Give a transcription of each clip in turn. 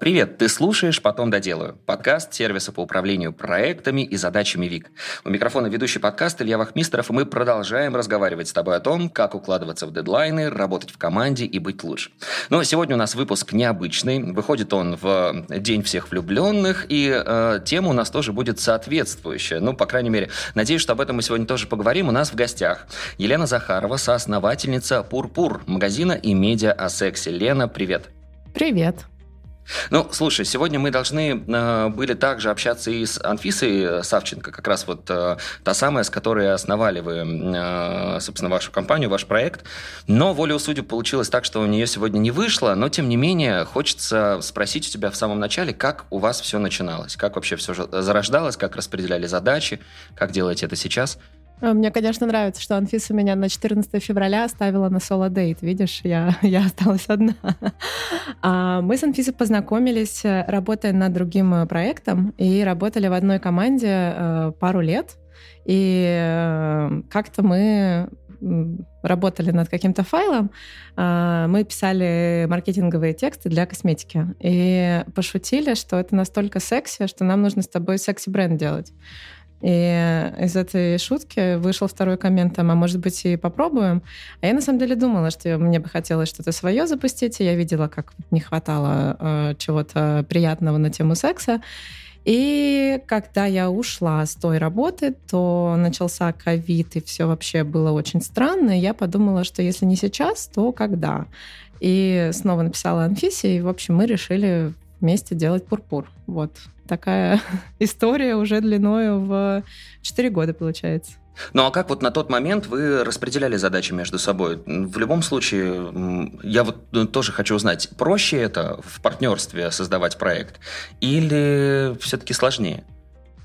Привет, ты слушаешь «Потом доделаю» – подкаст сервиса по управлению проектами и задачами ВИК. У микрофона ведущий подкаст Илья Вахмистеров, и мы продолжаем разговаривать с тобой о том, как укладываться в дедлайны, работать в команде и быть лучше. Но сегодня у нас выпуск необычный, выходит он в День всех влюбленных, и э, тема у нас тоже будет соответствующая. Ну, по крайней мере, надеюсь, что об этом мы сегодня тоже поговорим. У нас в гостях Елена Захарова, соосновательница «Пурпур» магазина и медиа о сексе. Лена, привет. Привет. Ну, слушай, сегодня мы должны э, были также общаться и с Анфисой Савченко, как раз вот э, та самая, с которой основали вы, э, собственно, вашу компанию, ваш проект. Но волю судеб получилось так, что у нее сегодня не вышло, но тем не менее хочется спросить у тебя в самом начале, как у вас все начиналось, как вообще все зарождалось, как распределяли задачи, как делаете это сейчас – мне, конечно, нравится, что Анфиса меня на 14 февраля оставила на соло-дейт. Видишь, я, я осталась одна. А мы с Анфисой познакомились, э, работая над другим э, проектом, и работали в одной команде э, пару лет. И как-то мы работали над каким-то файлом, мы писали маркетинговые тексты для косметики. И пошутили, что это настолько секси, что нам нужно с тобой секси-бренд делать. И из этой шутки вышел второй коммент, там, а может быть и попробуем. А я на самом деле думала, что мне бы хотелось что-то свое запустить, и я видела, как не хватало э, чего-то приятного на тему секса. И когда я ушла с той работы, то начался ковид, и все вообще было очень странно. И я подумала, что если не сейчас, то когда? И снова написала Анфисе, и, в общем, мы решили вместе делать пурпур. Вот такая история уже длиною в 4 года, получается. Ну а как вот на тот момент вы распределяли задачи между собой? В любом случае, я вот ну, тоже хочу узнать, проще это в партнерстве создавать проект или все-таки сложнее?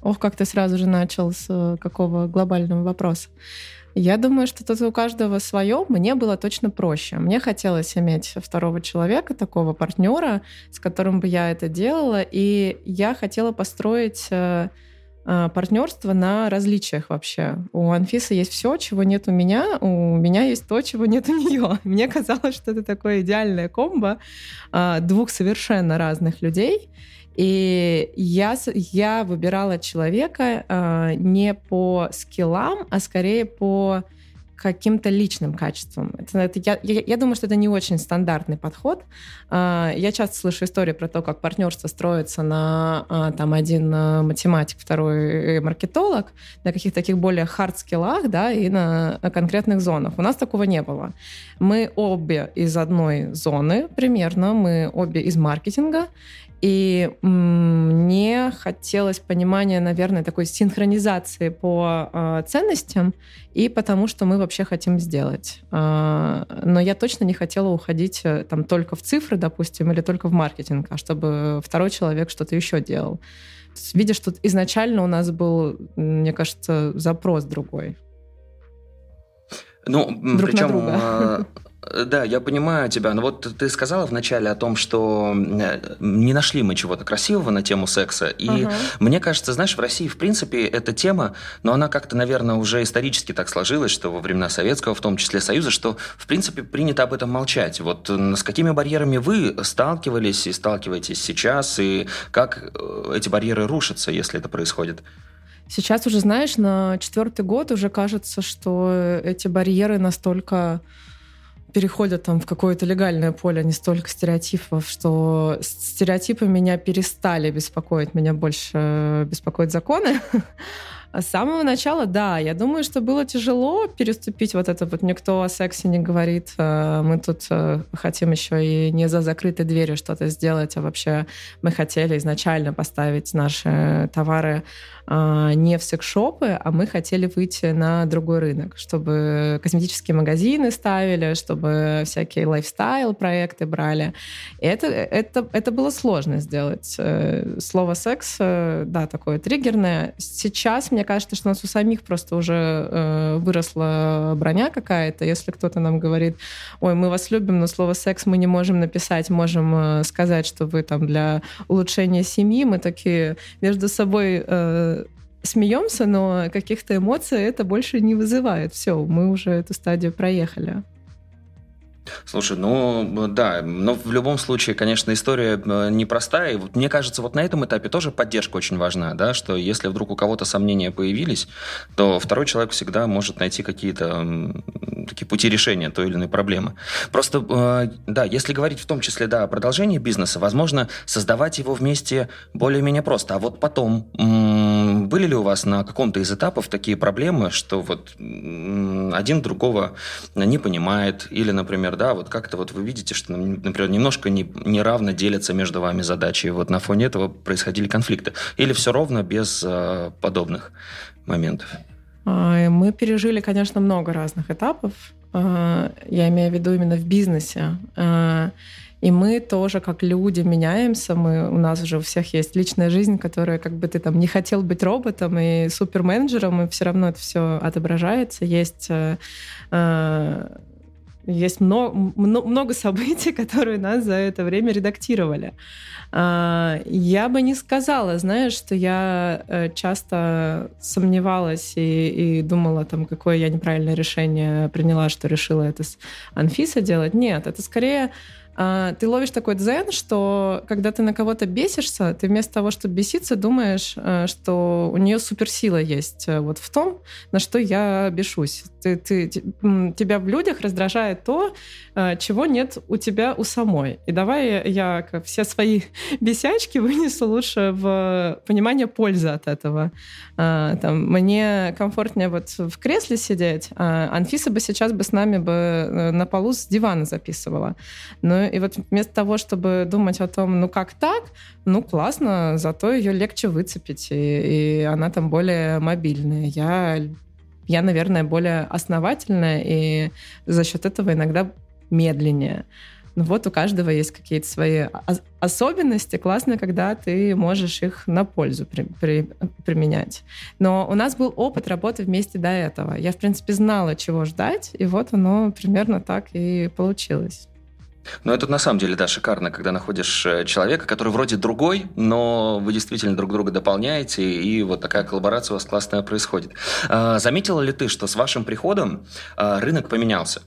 Ох, как ты сразу же начал с э, какого глобального вопроса. Я думаю, что тут у каждого свое. Мне было точно проще. Мне хотелось иметь второго человека, такого партнера, с которым бы я это делала. И я хотела построить э, э, партнерство на различиях вообще. У Анфисы есть все, чего нет у меня, у меня есть то, чего нет у нее. Мне казалось, что это такое идеальное комбо э, двух совершенно разных людей. И я, я выбирала человека э, не по скиллам, а скорее по каким-то личным качествам. Это, это, я, я, я думаю, что это не очень стандартный подход. Uh, я часто слышу истории про то, как партнерство строится на uh, там один математик, второй маркетолог, на каких-то таких более хард-скиллах, да, и на конкретных зонах. У нас такого не было. Мы обе из одной зоны примерно, мы обе из маркетинга, и мне хотелось понимания, наверное, такой синхронизации по э, ценностям и потому, что мы вообще хотим сделать. Э, но я точно не хотела уходить э, там только в цифры, допустим, или только в маркетинг, а чтобы второй человек что-то еще делал. Видишь, что изначально у нас был, мне кажется, запрос другой. Ну, друг причем, да, я понимаю тебя. Но вот ты сказала вначале о том, что э, не нашли мы чего-то красивого на тему секса. И uh мне кажется, знаешь, в России, в принципе, эта тема, но она как-то, наверное, уже исторически так сложилась, что во времена Советского, в том числе Союза, что, в принципе, принято об этом молчать. Вот с какими барьерами вы сталкивались и сталкиваетесь сейчас, и как э, эти барьеры рушатся, если это происходит? Сейчас уже, знаешь, на четвертый год уже кажется, что эти барьеры настолько переходят там в какое-то легальное поле, не столько стереотипов, что стереотипы меня перестали беспокоить, меня больше беспокоят законы. С самого начала, да, я думаю, что было тяжело переступить вот это вот «никто о сексе не говорит», э, мы тут э, хотим еще и не за закрытой дверью что-то сделать, а вообще мы хотели изначально поставить наши товары а, не в секс-шопы, а мы хотели выйти на другой рынок, чтобы косметические магазины ставили, чтобы всякие лайфстайл-проекты брали. И это, это, это было сложно сделать. Э, слово «секс», да, такое триггерное. Сейчас, мне кажется, что у нас у самих просто уже э, выросла броня какая-то. Если кто-то нам говорит, ой, мы вас любим, но слово «секс» мы не можем написать, можем сказать, что вы там для улучшения семьи, мы такие между собой смеемся, но каких-то эмоций это больше не вызывает. Все, мы уже эту стадию проехали. Слушай, ну да, но в любом случае, конечно, история э, непростая. И мне кажется, вот на этом этапе тоже поддержка очень важна, да, что если вдруг у кого-то сомнения появились, то второй человек всегда может найти какие-то такие пути решения той или иной проблемы. Просто, э, да, если говорить в том числе, да, о продолжении бизнеса, возможно, создавать его вместе более-менее просто. А вот потом, были ли у вас на каком-то из этапов такие проблемы, что вот один другого не понимает, или, например, да, вот как-то вот вы видите, что, например, немножко не, неравно делятся между вами задачи, и вот на фоне этого происходили конфликты. Или все ровно без э, подобных моментов? А, мы пережили, конечно, много разных этапов. А, я имею в виду именно в бизнесе. А, и мы тоже, как люди, меняемся. Мы, у нас уже у всех есть личная жизнь, которая, как бы ты там не хотел быть роботом и суперменеджером, и все равно это все отображается. Есть э, есть много, много событий, которые нас за это время редактировали. А, я бы не сказала, знаешь, что я э, часто сомневалась и, и думала, там, какое я неправильное решение приняла, что решила это с Анфисой делать. Нет, это скорее ты ловишь такой дзен, что когда ты на кого-то бесишься, ты вместо того, чтобы беситься, думаешь, э, что у нее суперсила есть э, вот в том, на что я бешусь. Ты, ты, тебя в людях раздражает то, э, чего нет у тебя у самой. И давай я все свои бесячки вынесу лучше в понимание пользы от этого. А, там, мне комфортнее вот в кресле сидеть, а Анфиса бы сейчас бы с нами бы на полу с дивана записывала. Но и вот вместо того, чтобы думать о том, ну как так, ну классно, зато ее легче выцепить, и, и она там более мобильная. Я, я, наверное, более основательная, и за счет этого иногда медленнее. Ну вот у каждого есть какие-то свои особенности. Классно, когда ты можешь их на пользу при, при, применять. Но у нас был опыт работы вместе до этого. Я, в принципе, знала, чего ждать, и вот оно примерно так и получилось. Ну, это на самом деле, да, шикарно, когда находишь э, человека, который вроде другой, но вы действительно друг друга дополняете, и вот такая коллаборация у вас классная происходит. А, заметила ли ты, что с вашим приходом а, рынок поменялся?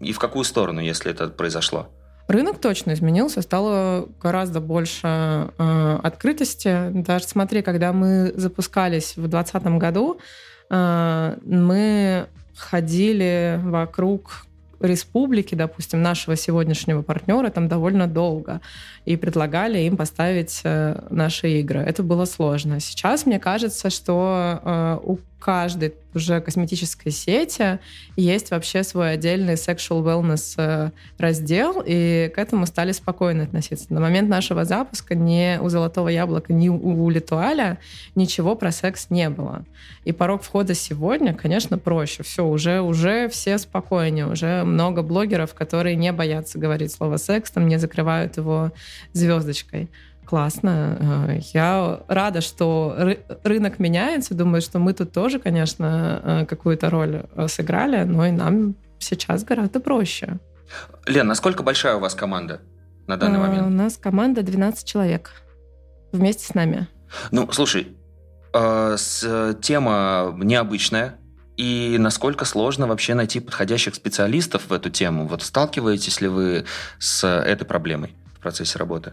И в какую сторону, если это произошло? Рынок точно изменился, стало гораздо больше э, открытости. Даже смотри, когда мы запускались в 2020 году, э, мы ходили вокруг республики, допустим, нашего сегодняшнего партнера там довольно долго и предлагали им поставить э, наши игры. Это было сложно. Сейчас мне кажется, что э, у каждой уже косметической сети есть вообще свой отдельный sexual wellness э, раздел, и к этому стали спокойно относиться. На момент нашего запуска ни у Золотого Яблока, ни у Литуаля ничего про секс не было. И порог входа сегодня, конечно, проще. Все, уже, уже все спокойнее, уже много блогеров, которые не боятся говорить слово секс, там не закрывают его звездочкой классно. Э, я рада, что рынок меняется. Думаю, что мы тут тоже, конечно, э, какую-то роль э, сыграли, но и нам сейчас гораздо проще. Лен, насколько большая у вас команда на данный момент? У нас команда 12 человек вместе с нами. Ну, слушай, тема необычная, и насколько сложно вообще найти подходящих специалистов в эту тему? Вот сталкиваетесь ли вы с этой проблемой в процессе работы?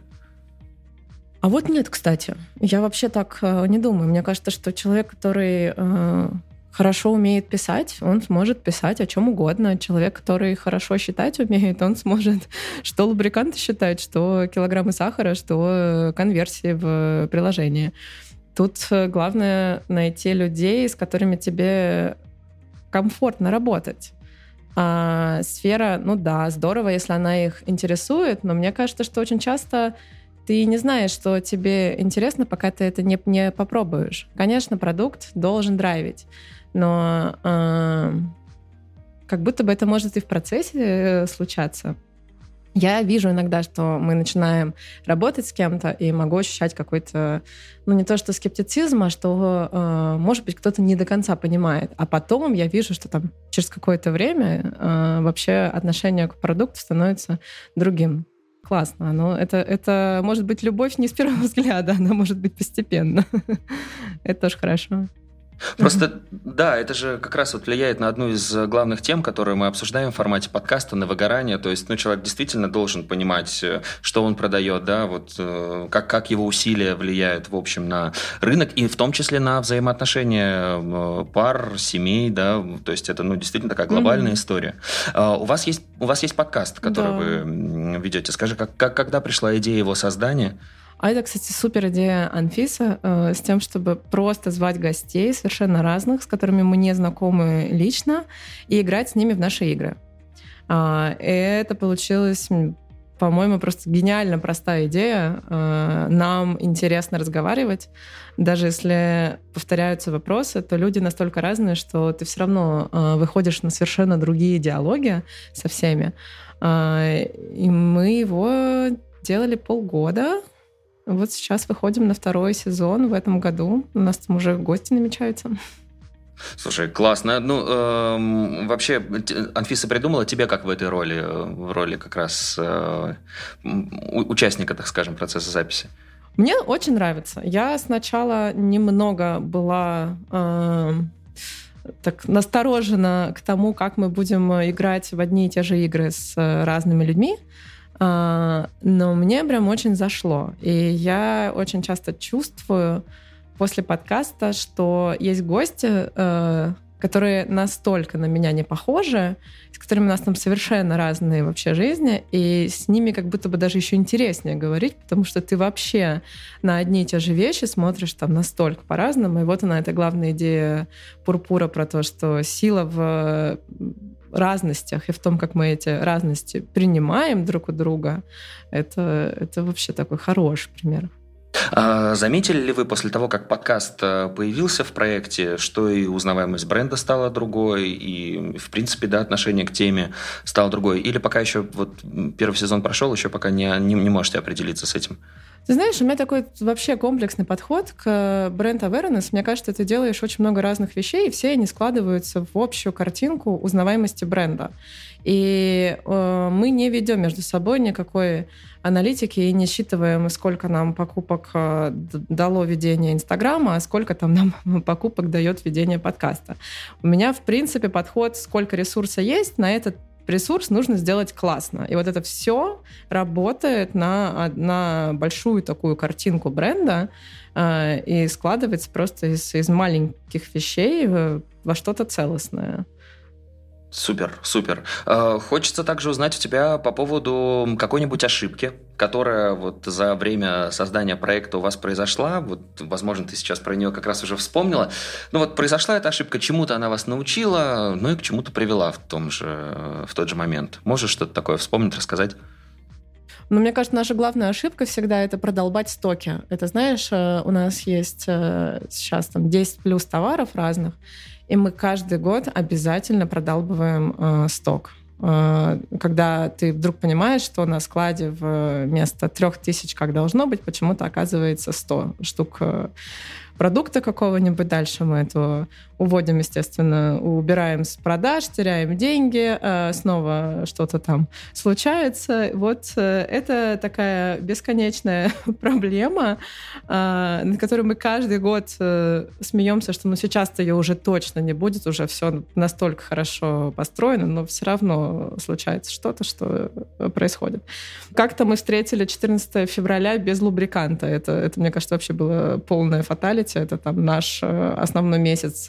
А вот нет, кстати. Я вообще так э, не думаю. Мне кажется, что человек, который э, хорошо умеет писать, он сможет писать о чем угодно. Человек, который хорошо считать умеет, он сможет что лубриканты считать, что килограммы сахара, что конверсии в приложении. Тут э, главное найти людей, с которыми тебе комфортно работать. А сфера, ну да, здорово, если она их интересует, но мне кажется, что очень часто ты не знаешь, что тебе интересно, пока ты это не, не попробуешь. Конечно, продукт должен драйвить, но э, как будто бы это может и в процессе э, случаться. Я вижу иногда, что мы начинаем работать с кем-то, и могу ощущать какой-то, ну не то что скептицизм, а что, э, может быть, кто-то не до конца понимает. А потом я вижу, что там через какое-то время э, вообще отношение к продукту становится другим классно. Но это, это может быть любовь не с первого взгляда, она может быть постепенно. это тоже хорошо. Просто, да, это же как раз вот влияет на одну из главных тем, которые мы обсуждаем в формате подкаста, на выгорание. То есть, ну, человек действительно должен понимать, э, что он продает, да, вот э, как, как его усилия влияют, в общем, на рынок, и в том числе на взаимоотношения э, пар, семей, да, то есть это, ну, действительно такая глобальная mm-hmm. история. А, у вас есть, у вас есть подкаст, который да. вы ведете. Скажи, как, как, когда пришла идея его создания? А это, кстати, супер идея Анфиса э, с тем, чтобы просто звать гостей совершенно разных, с которыми мы не знакомы лично, и играть с ними в наши игры. Э, это получилось по-моему, просто гениально простая идея. Э, нам интересно разговаривать. Даже если повторяются вопросы, то люди настолько разные, что ты все равно э, выходишь на совершенно другие диалоги со всеми. Э, и мы его делали полгода, вот сейчас выходим на второй сезон в этом году. У нас там уже гости намечаются. Слушай, классно. Ну, э, вообще, Анфиса придумала тебя как в этой роли, в роли как раз э, участника, так скажем, процесса записи? Мне очень нравится. Я сначала немного была э, так насторожена к тому, как мы будем играть в одни и те же игры с разными людьми. Но мне прям очень зашло. И я очень часто чувствую после подкаста, что есть гости, э, которые настолько на меня не похожи, с которыми у нас там совершенно разные вообще жизни, и с ними как будто бы даже еще интереснее говорить, потому что ты вообще на одни и те же вещи смотришь там настолько по-разному. И вот она, эта главная идея Пурпура про то, что сила в разностях и в том, как мы эти разности принимаем друг у друга, это, это вообще такой хороший пример. А заметили ли вы после того, как подкаст э, появился в проекте, что и узнаваемость бренда стала другой, и, в принципе, да, отношение к теме стало другой? Или пока еще вот первый сезон прошел, еще пока не, не, не можете определиться с этим? Ты знаешь, у меня такой вообще комплексный подход к бренд awareness. Мне кажется, ты делаешь очень много разных вещей, и все они складываются в общую картинку узнаваемости бренда. И э, мы не ведем между собой никакой аналитики и не считываем, сколько нам покупок э, дало ведение Инстаграма, а сколько там нам покупок дает ведение подкаста. У меня, в принципе, подход, сколько ресурса есть, на этот ресурс нужно сделать классно. И вот это все работает на, на большую такую картинку бренда э, и складывается просто из, из маленьких вещей во что-то целостное. Супер, супер. Э, хочется также узнать у тебя по поводу какой-нибудь ошибки, которая вот за время создания проекта у вас произошла. Вот, возможно, ты сейчас про нее как раз уже вспомнила. Ну вот произошла эта ошибка, чему-то она вас научила, ну и к чему-то привела в, том же, в тот же момент. Можешь что-то такое вспомнить, рассказать? Но мне кажется, наша главная ошибка всегда это продолбать стоки. Это, знаешь, э, у нас есть э, сейчас там 10 плюс товаров разных, и мы каждый год обязательно продалбываем э, сток. Э, когда ты вдруг понимаешь, что на складе вместо трех тысяч, как должно быть, почему-то оказывается 100 штук э, продукта какого-нибудь. Дальше мы это уводим, естественно, убираем с продаж, теряем деньги, э, снова что-то там случается. Вот э, это такая бесконечная проблема, э, над которой мы каждый год смеемся, что ну сейчас-то ее уже точно не будет, уже все настолько хорошо построено, но все равно случается что-то, что происходит. Как-то мы встретили 14 февраля без лубриканта. Это, это мне кажется, вообще было полное фаталити. Это там наш основной месяц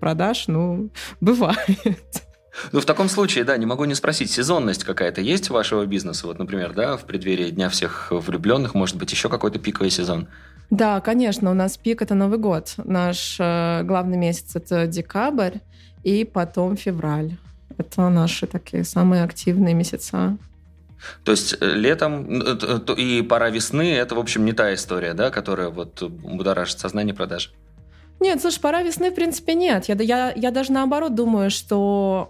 продаж, ну, бывает. Ну, в таком случае, да, не могу не спросить, сезонность какая-то есть у вашего бизнеса? Вот, например, да, в преддверии Дня всех влюбленных, может быть, еще какой-то пиковый сезон? Да, конечно, у нас пик — это Новый год. Наш э, главный месяц — это декабрь, и потом февраль. Это наши такие самые активные месяца. То есть э, летом э, и пора весны – это, в общем, не та история, да, которая вот будоражит сознание продажи? Нет, слушай, пора весны, в принципе, нет. Я, я, я даже наоборот думаю, что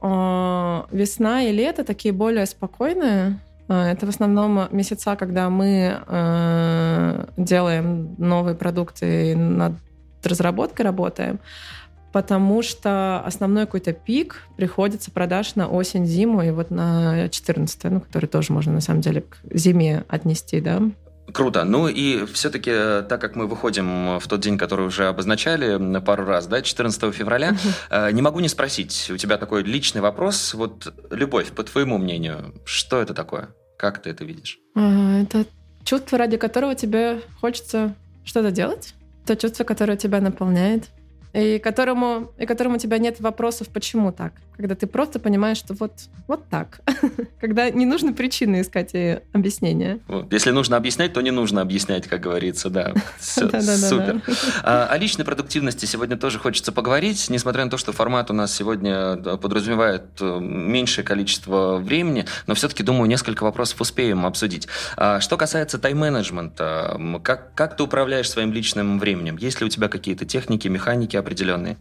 э, весна и лето такие более спокойные. Э, это в основном месяца, когда мы э, делаем новые продукты и над разработкой работаем, потому что основной какой-то пик приходится продаж на осень-зиму и вот на 14 ну, который тоже можно на самом деле к зиме отнести, да. Круто. Ну и все-таки, э, так как мы выходим в тот день, который уже обозначали пару раз, да, 14 февраля, угу. не могу не спросить, у тебя такой личный вопрос. Вот любовь, по твоему мнению, что это такое? Как ты это видишь? А, это чувство, ради которого тебе хочется что-то делать. То чувство, которое тебя наполняет и которому, и которому у тебя нет вопросов, почему так. Когда ты просто понимаешь, что вот, вот так. Когда не нужно причины искать и объяснения. Вот. Если нужно объяснять, то не нужно объяснять, как говорится, да. Все, супер. А, о личной продуктивности сегодня тоже хочется поговорить, несмотря на то, что формат у нас сегодня подразумевает э, меньшее количество времени, но все-таки, думаю, несколько вопросов успеем обсудить. А, что касается тайм-менеджмента, как, как ты управляешь своим личным временем? Есть ли у тебя какие-то техники, механики, определенные?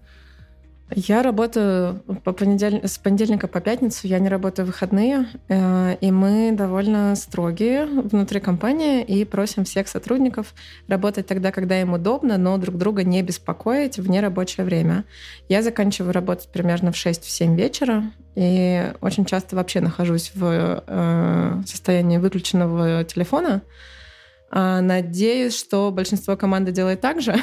Я работаю по понедель... с понедельника по пятницу, я не работаю в выходные, э, и мы довольно строгие внутри компании и просим всех сотрудников работать тогда, когда им удобно, но друг друга не беспокоить в нерабочее время. Я заканчиваю работать примерно в 6-7 вечера, и очень часто вообще нахожусь в э, состоянии выключенного телефона, надеюсь, что большинство команды делает так же.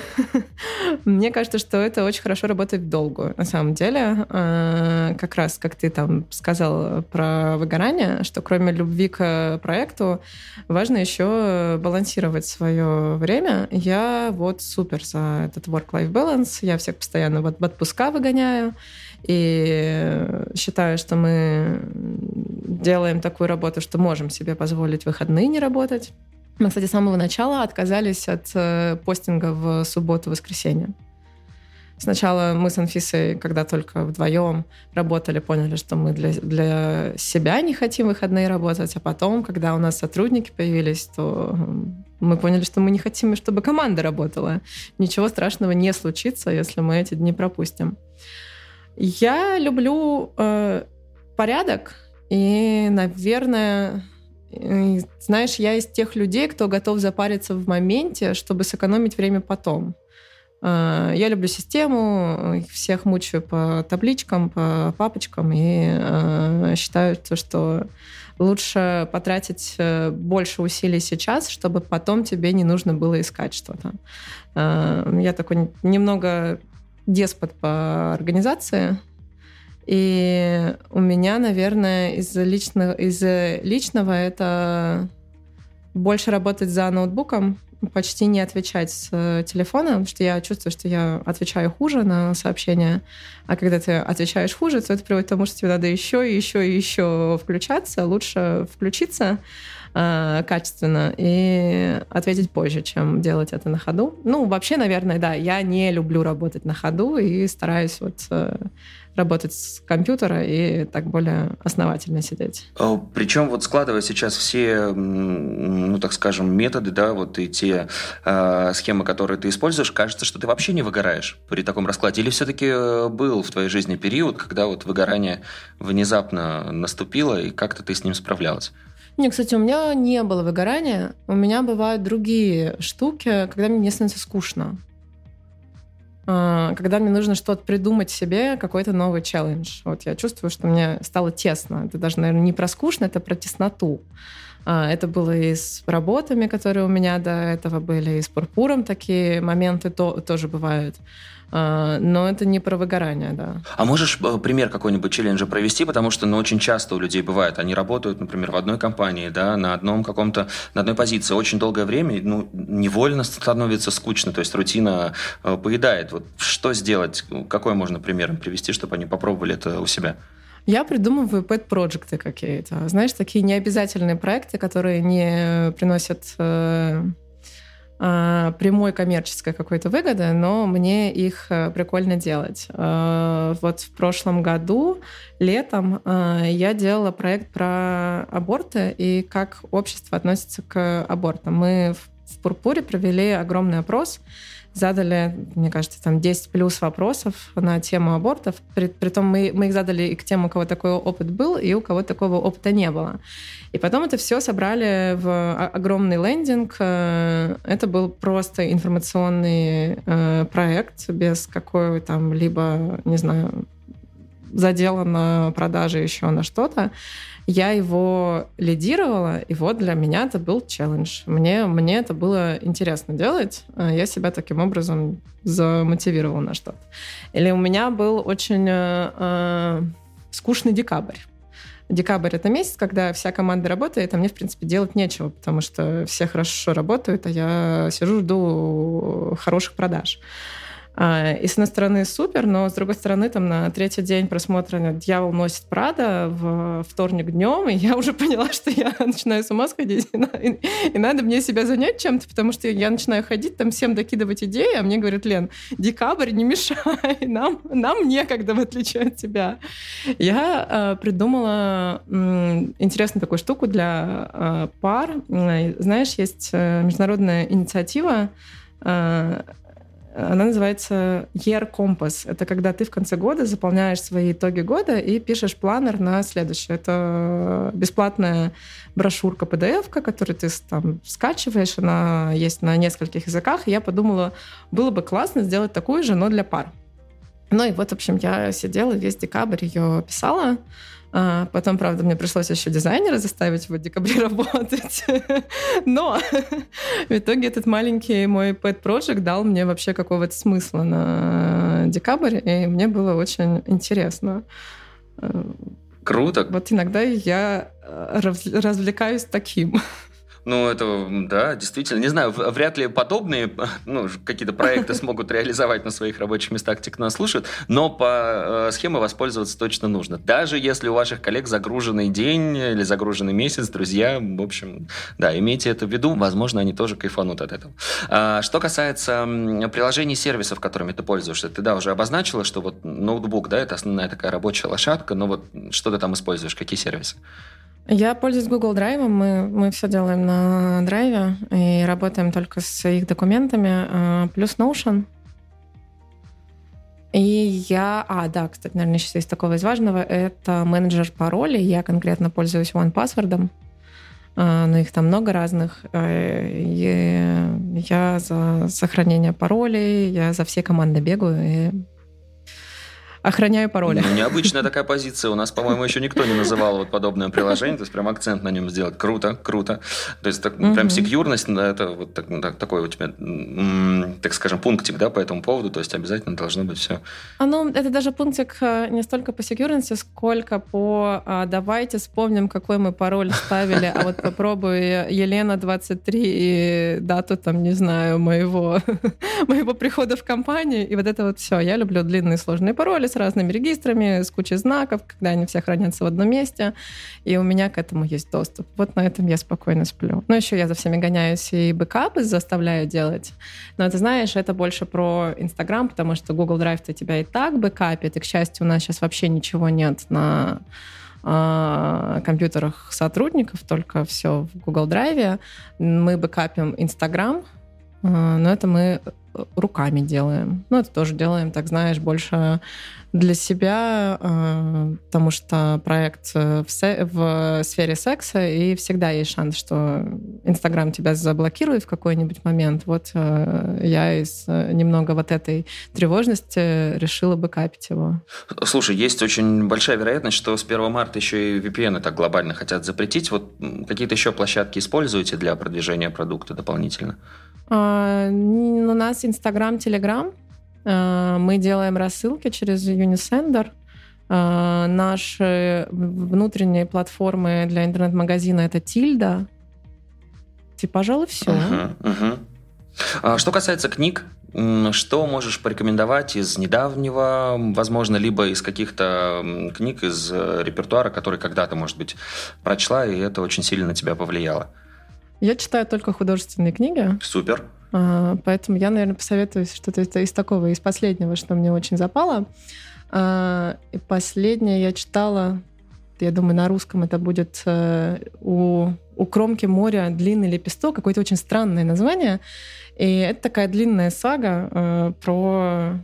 Мне кажется, что это очень хорошо работает в долгую, на самом деле. А, как раз, как ты там сказал про выгорание, что кроме любви к проекту, важно еще балансировать свое время. Я вот супер за этот work-life balance. Я всех постоянно вот в отпуска выгоняю. И считаю, что мы делаем такую работу, что можем себе позволить выходные не работать. Мы, кстати, с самого начала отказались от э, постинга в субботу-воскресенье. Сначала мы с Анфисой, когда только вдвоем работали, поняли, что мы для, для себя не хотим выходные работать, а потом, когда у нас сотрудники появились, то мы поняли, что мы не хотим, чтобы команда работала. Ничего страшного не случится, если мы эти дни пропустим. Я люблю э, порядок и, наверное, знаешь, я из тех людей, кто готов запариться в моменте, чтобы сэкономить время потом. А, я люблю систему, всех мучаю по табличкам, по папочкам и а, считаю, что лучше потратить э, больше усилий сейчас, чтобы потом тебе не нужно было искать что-то. А, я такой немного деспот по организации, и у меня, наверное, из, личного, из личного это больше работать за ноутбуком, почти не отвечать с телефона, потому что я чувствую, что я отвечаю хуже на сообщения. А когда ты отвечаешь хуже, то это приводит к тому, что тебе надо еще и еще и еще включаться. Лучше включиться э, качественно и ответить позже, чем делать это на ходу. Ну, вообще, наверное, да, я не люблю работать на ходу и стараюсь вот э, работать с компьютера и так более основательно сидеть. А, Причем вот складывая сейчас все, ну так скажем, методы, да, вот и те э, схемы, которые ты используешь, кажется, что ты вообще не выгораешь при таком раскладе. Или все-таки э, был в твоей жизни период, когда вот выгорание внезапно наступило, и как-то ты с ним справлялась? Не, кстати, у меня не было выгорания. У меня бывают другие штуки, когда мне становится скучно. А, когда мне нужно что-то придумать себе, какой-то новый челлендж. Вот я чувствую, что мне стало тесно. Это даже, наверное, не про скучно, это про тесноту. А, это было и с работами, которые у меня до этого были, и с пурпуром такие моменты то, тоже бывают. А, но это не про выгорание, да. А можешь э, пример какой-нибудь челленджа провести, потому что, ну, очень часто у людей бывает, они работают, например, в одной компании, да, на одном каком-то, на одной позиции очень долгое время, ну, невольно становится скучно, то есть рутина э, поедает. Вот что сделать, какой можно пример привести, чтобы они попробовали это у себя? Я придумываю пэт-проекты какие-то. Знаешь, такие необязательные проекты, которые не приносят э, прямой коммерческой какой-то выгоды, но мне их э, прикольно делать. А, вот в прошлом году, летом, а, я делала проект про аборты и как общество относится к абортам. Мы в Пурпуре провели огромный опрос, задали, мне кажется, там 10 плюс вопросов на тему абортов. При, притом мы, мы их задали и к тем, у кого такой опыт был, и у кого такого опыта не было. И потом это все собрали в огромный лендинг. Э, это был просто информационный э, проект без какой-то там либо, не знаю, задела на продаже еще на что-то. Я его лидировала, и вот для меня это был челлендж. Мне, мне это было интересно делать. А я себя таким образом замотивировала на что-то. Или у меня был очень э, э скучный декабрь. Декабрь — это месяц, когда вся команда работает, а мне, в принципе, делать нечего, потому что все хорошо работают, а я сижу, жду хороших продаж. А, и с одной стороны супер, но с другой стороны там на третий день просмотра «Дьявол носит Прада» в вторник днем, и я уже поняла, что я начинаю с ума сходить, и, и надо мне себя занять чем-то, потому что я начинаю ходить, там всем докидывать идеи, а мне говорят, Лен, декабрь, не мешай, нам, нам некогда, в отличие от тебя. Я э, придумала э, интересную такую штуку для э, пар. Знаешь, есть э, международная инициатива, она называется Year Compass. Это когда ты в конце года заполняешь свои итоги года и пишешь планер на следующее. Это бесплатная брошюрка PDF, которую ты там скачиваешь. Она есть на нескольких языках. И я подумала, было бы классно сделать такую же, но для пар. Ну и вот, в общем, я сидела весь декабрь, ее писала. А, потом, правда, мне пришлось еще дизайнера заставить в декабре работать. Но в итоге этот маленький мой pet project дал мне вообще какого-то смысла на декабрь, и мне было очень интересно. Круто. Вот иногда я э, развлекаюсь таким. Ну, это, да, действительно. Не знаю, вряд ли подобные ну, какие-то проекты смогут реализовать на своих рабочих местах те, кто нас слушает, но по э, схеме воспользоваться точно нужно. Даже если у ваших коллег загруженный день или загруженный месяц, друзья, в общем, да, имейте это в виду, возможно, они тоже кайфанут от этого. А, что касается приложений сервисов, которыми ты пользуешься, ты, да, уже обозначила, что вот ноутбук, да, это основная такая рабочая лошадка, но вот что ты там используешь, какие сервисы? Я пользуюсь Google Drive. Мы, мы все делаем на драйве и работаем только с их документами. А, плюс Notion. И я... А, да, кстати, наверное, сейчас есть такого из важного. Это менеджер паролей. Я конкретно пользуюсь OnePassword. А, но их там много разных. Э, и я за сохранение паролей, я за все команды бегаю. И охраняю пароли. Ну, необычная такая позиция. У нас, по-моему, еще никто не называл вот подобное приложение. То есть прям акцент на нем сделать. Круто, круто. То есть так, прям секьюрность, это вот так, так, такой у тебя, так скажем, пунктик да, по этому поводу. То есть обязательно должно быть все. А ну, это даже пунктик э, не столько по секьюрности, сколько по а, давайте вспомним, какой мы пароль ставили, а вот попробуй Елена 23 и дату там, не знаю, моего, моего прихода в компанию. И вот это вот все. Я люблю длинные сложные пароли, с разными регистрами, с кучей знаков, когда они все хранятся в одном месте, и у меня к этому есть доступ. Вот на этом я спокойно сплю. Ну, еще я за всеми гоняюсь и бэкапы заставляю делать. Но ты знаешь, это больше про Инстаграм, потому что Google Drive-то тебя и так бэкапит, и, к счастью, у нас сейчас вообще ничего нет на а, компьютерах сотрудников, только все в Google Drive. Мы бэкапим Инстаграм, а, но это мы руками делаем. Ну, это тоже делаем, так знаешь, больше для себя, э, потому что проект в, в сфере секса, и всегда есть шанс, что Инстаграм тебя заблокирует в какой-нибудь момент. Вот э, я из э, немного вот этой тревожности решила бы капить его. Слушай, есть очень большая вероятность, что с 1 марта еще и VPN так глобально хотят запретить. Вот какие-то еще площадки используете для продвижения продукта дополнительно? А, у нас Инстаграм, Телеграм. А, мы делаем рассылки через Unisender. А, наши внутренние платформы для интернет-магазина это Тильда. И, пожалуй, все. Uh-huh, uh-huh. А что касается книг, что можешь порекомендовать из недавнего, возможно, либо из каких-то книг из э, репертуара, который когда-то, может быть, прочла, и это очень сильно на тебя повлияло? Я читаю только художественные книги. Супер. А, поэтому я, наверное, посоветую что-то из такого, из последнего, что мне очень запало. А, и последнее я читала, я думаю, на русском это будет э, у, у кромки моря длинный лепесток, какое-то очень странное название. И это такая длинная сага э, про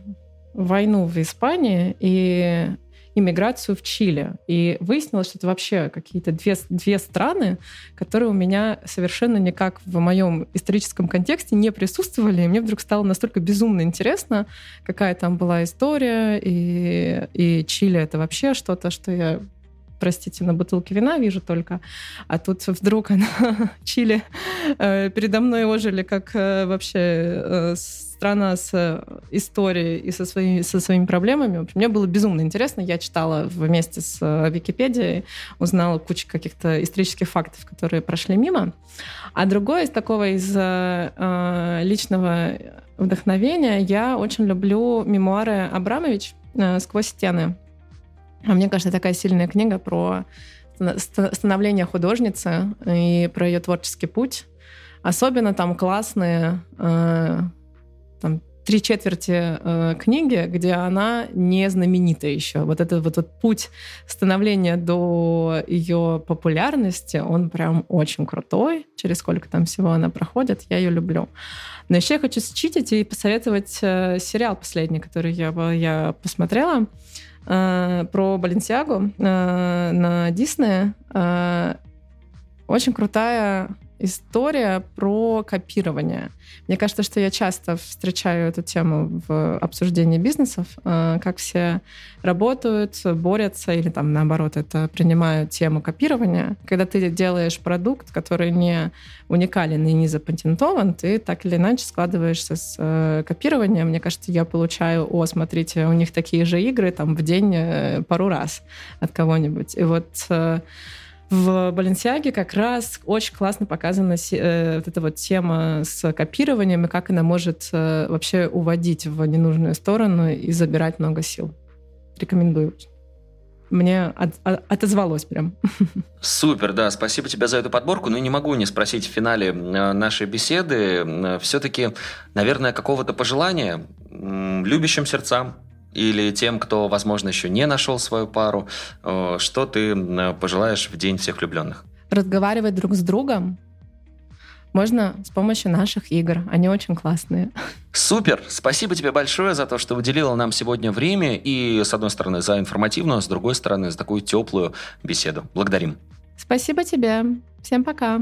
войну в Испании. И иммиграцию в Чили. И выяснилось, что это вообще какие-то две, две страны, которые у меня совершенно никак в моем историческом контексте не присутствовали. И мне вдруг стало настолько безумно интересно, какая там была история. И, и Чили — это вообще что-то, что я простите, на бутылке вина вижу только, а тут вдруг она, Чили э, передо мной ожили как э, вообще э, страна с историей и со своими, со своими проблемами. Мне было безумно интересно. Я читала вместе с Википедией, узнала кучу каких-то исторических фактов, которые прошли мимо. А другое из такого, из личного вдохновения, я очень люблю мемуары Абрамович «Сквозь стены». А мне кажется, такая сильная книга про становление художницы и про ее творческий путь. Особенно там классные э, там, три четверти э, книги, где она не знаменита еще. Вот этот вот, вот путь становления до ее популярности, он прям очень крутой. Через сколько там всего она проходит, я ее люблю. Но еще я хочу считать и посоветовать э, сериал последний, который я, я посмотрела. Э, про Баленсиагу э, на Диснея. Э, очень крутая история про копирование. Мне кажется, что я часто встречаю эту тему в обсуждении бизнесов, э, как все работают, борются или там наоборот это принимают тему копирования. Когда ты делаешь продукт, который не уникален и не запатентован, ты так или иначе складываешься с э, копированием. Мне кажется, я получаю, о, смотрите, у них такие же игры там в день э, пару раз от кого-нибудь. И вот в Баленсиаге как раз очень классно показана э, вот эта вот тема с копированием и как она может э, вообще уводить в ненужную сторону и забирать много сил. Рекомендую. Мне от, от, отозвалось прям. Супер, да, спасибо тебе за эту подборку. Ну, не могу не спросить в финале нашей беседы все-таки, наверное, какого-то пожелания любящим сердцам, или тем, кто, возможно, еще не нашел свою пару, э, что ты пожелаешь в День всех влюбленных? Разговаривать друг с другом можно с помощью наших игр. Они очень классные. Супер! Спасибо тебе большое за то, что уделила нам сегодня время и, с одной стороны, за информативную, а с другой стороны, за такую теплую беседу. Благодарим. Спасибо тебе. Всем пока.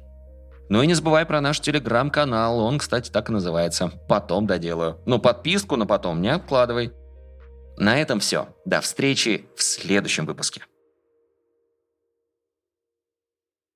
Ну и не забывай про наш телеграм-канал, он, кстати, так и называется. Потом доделаю. Но подписку на потом не откладывай. На этом все. До встречи в следующем выпуске.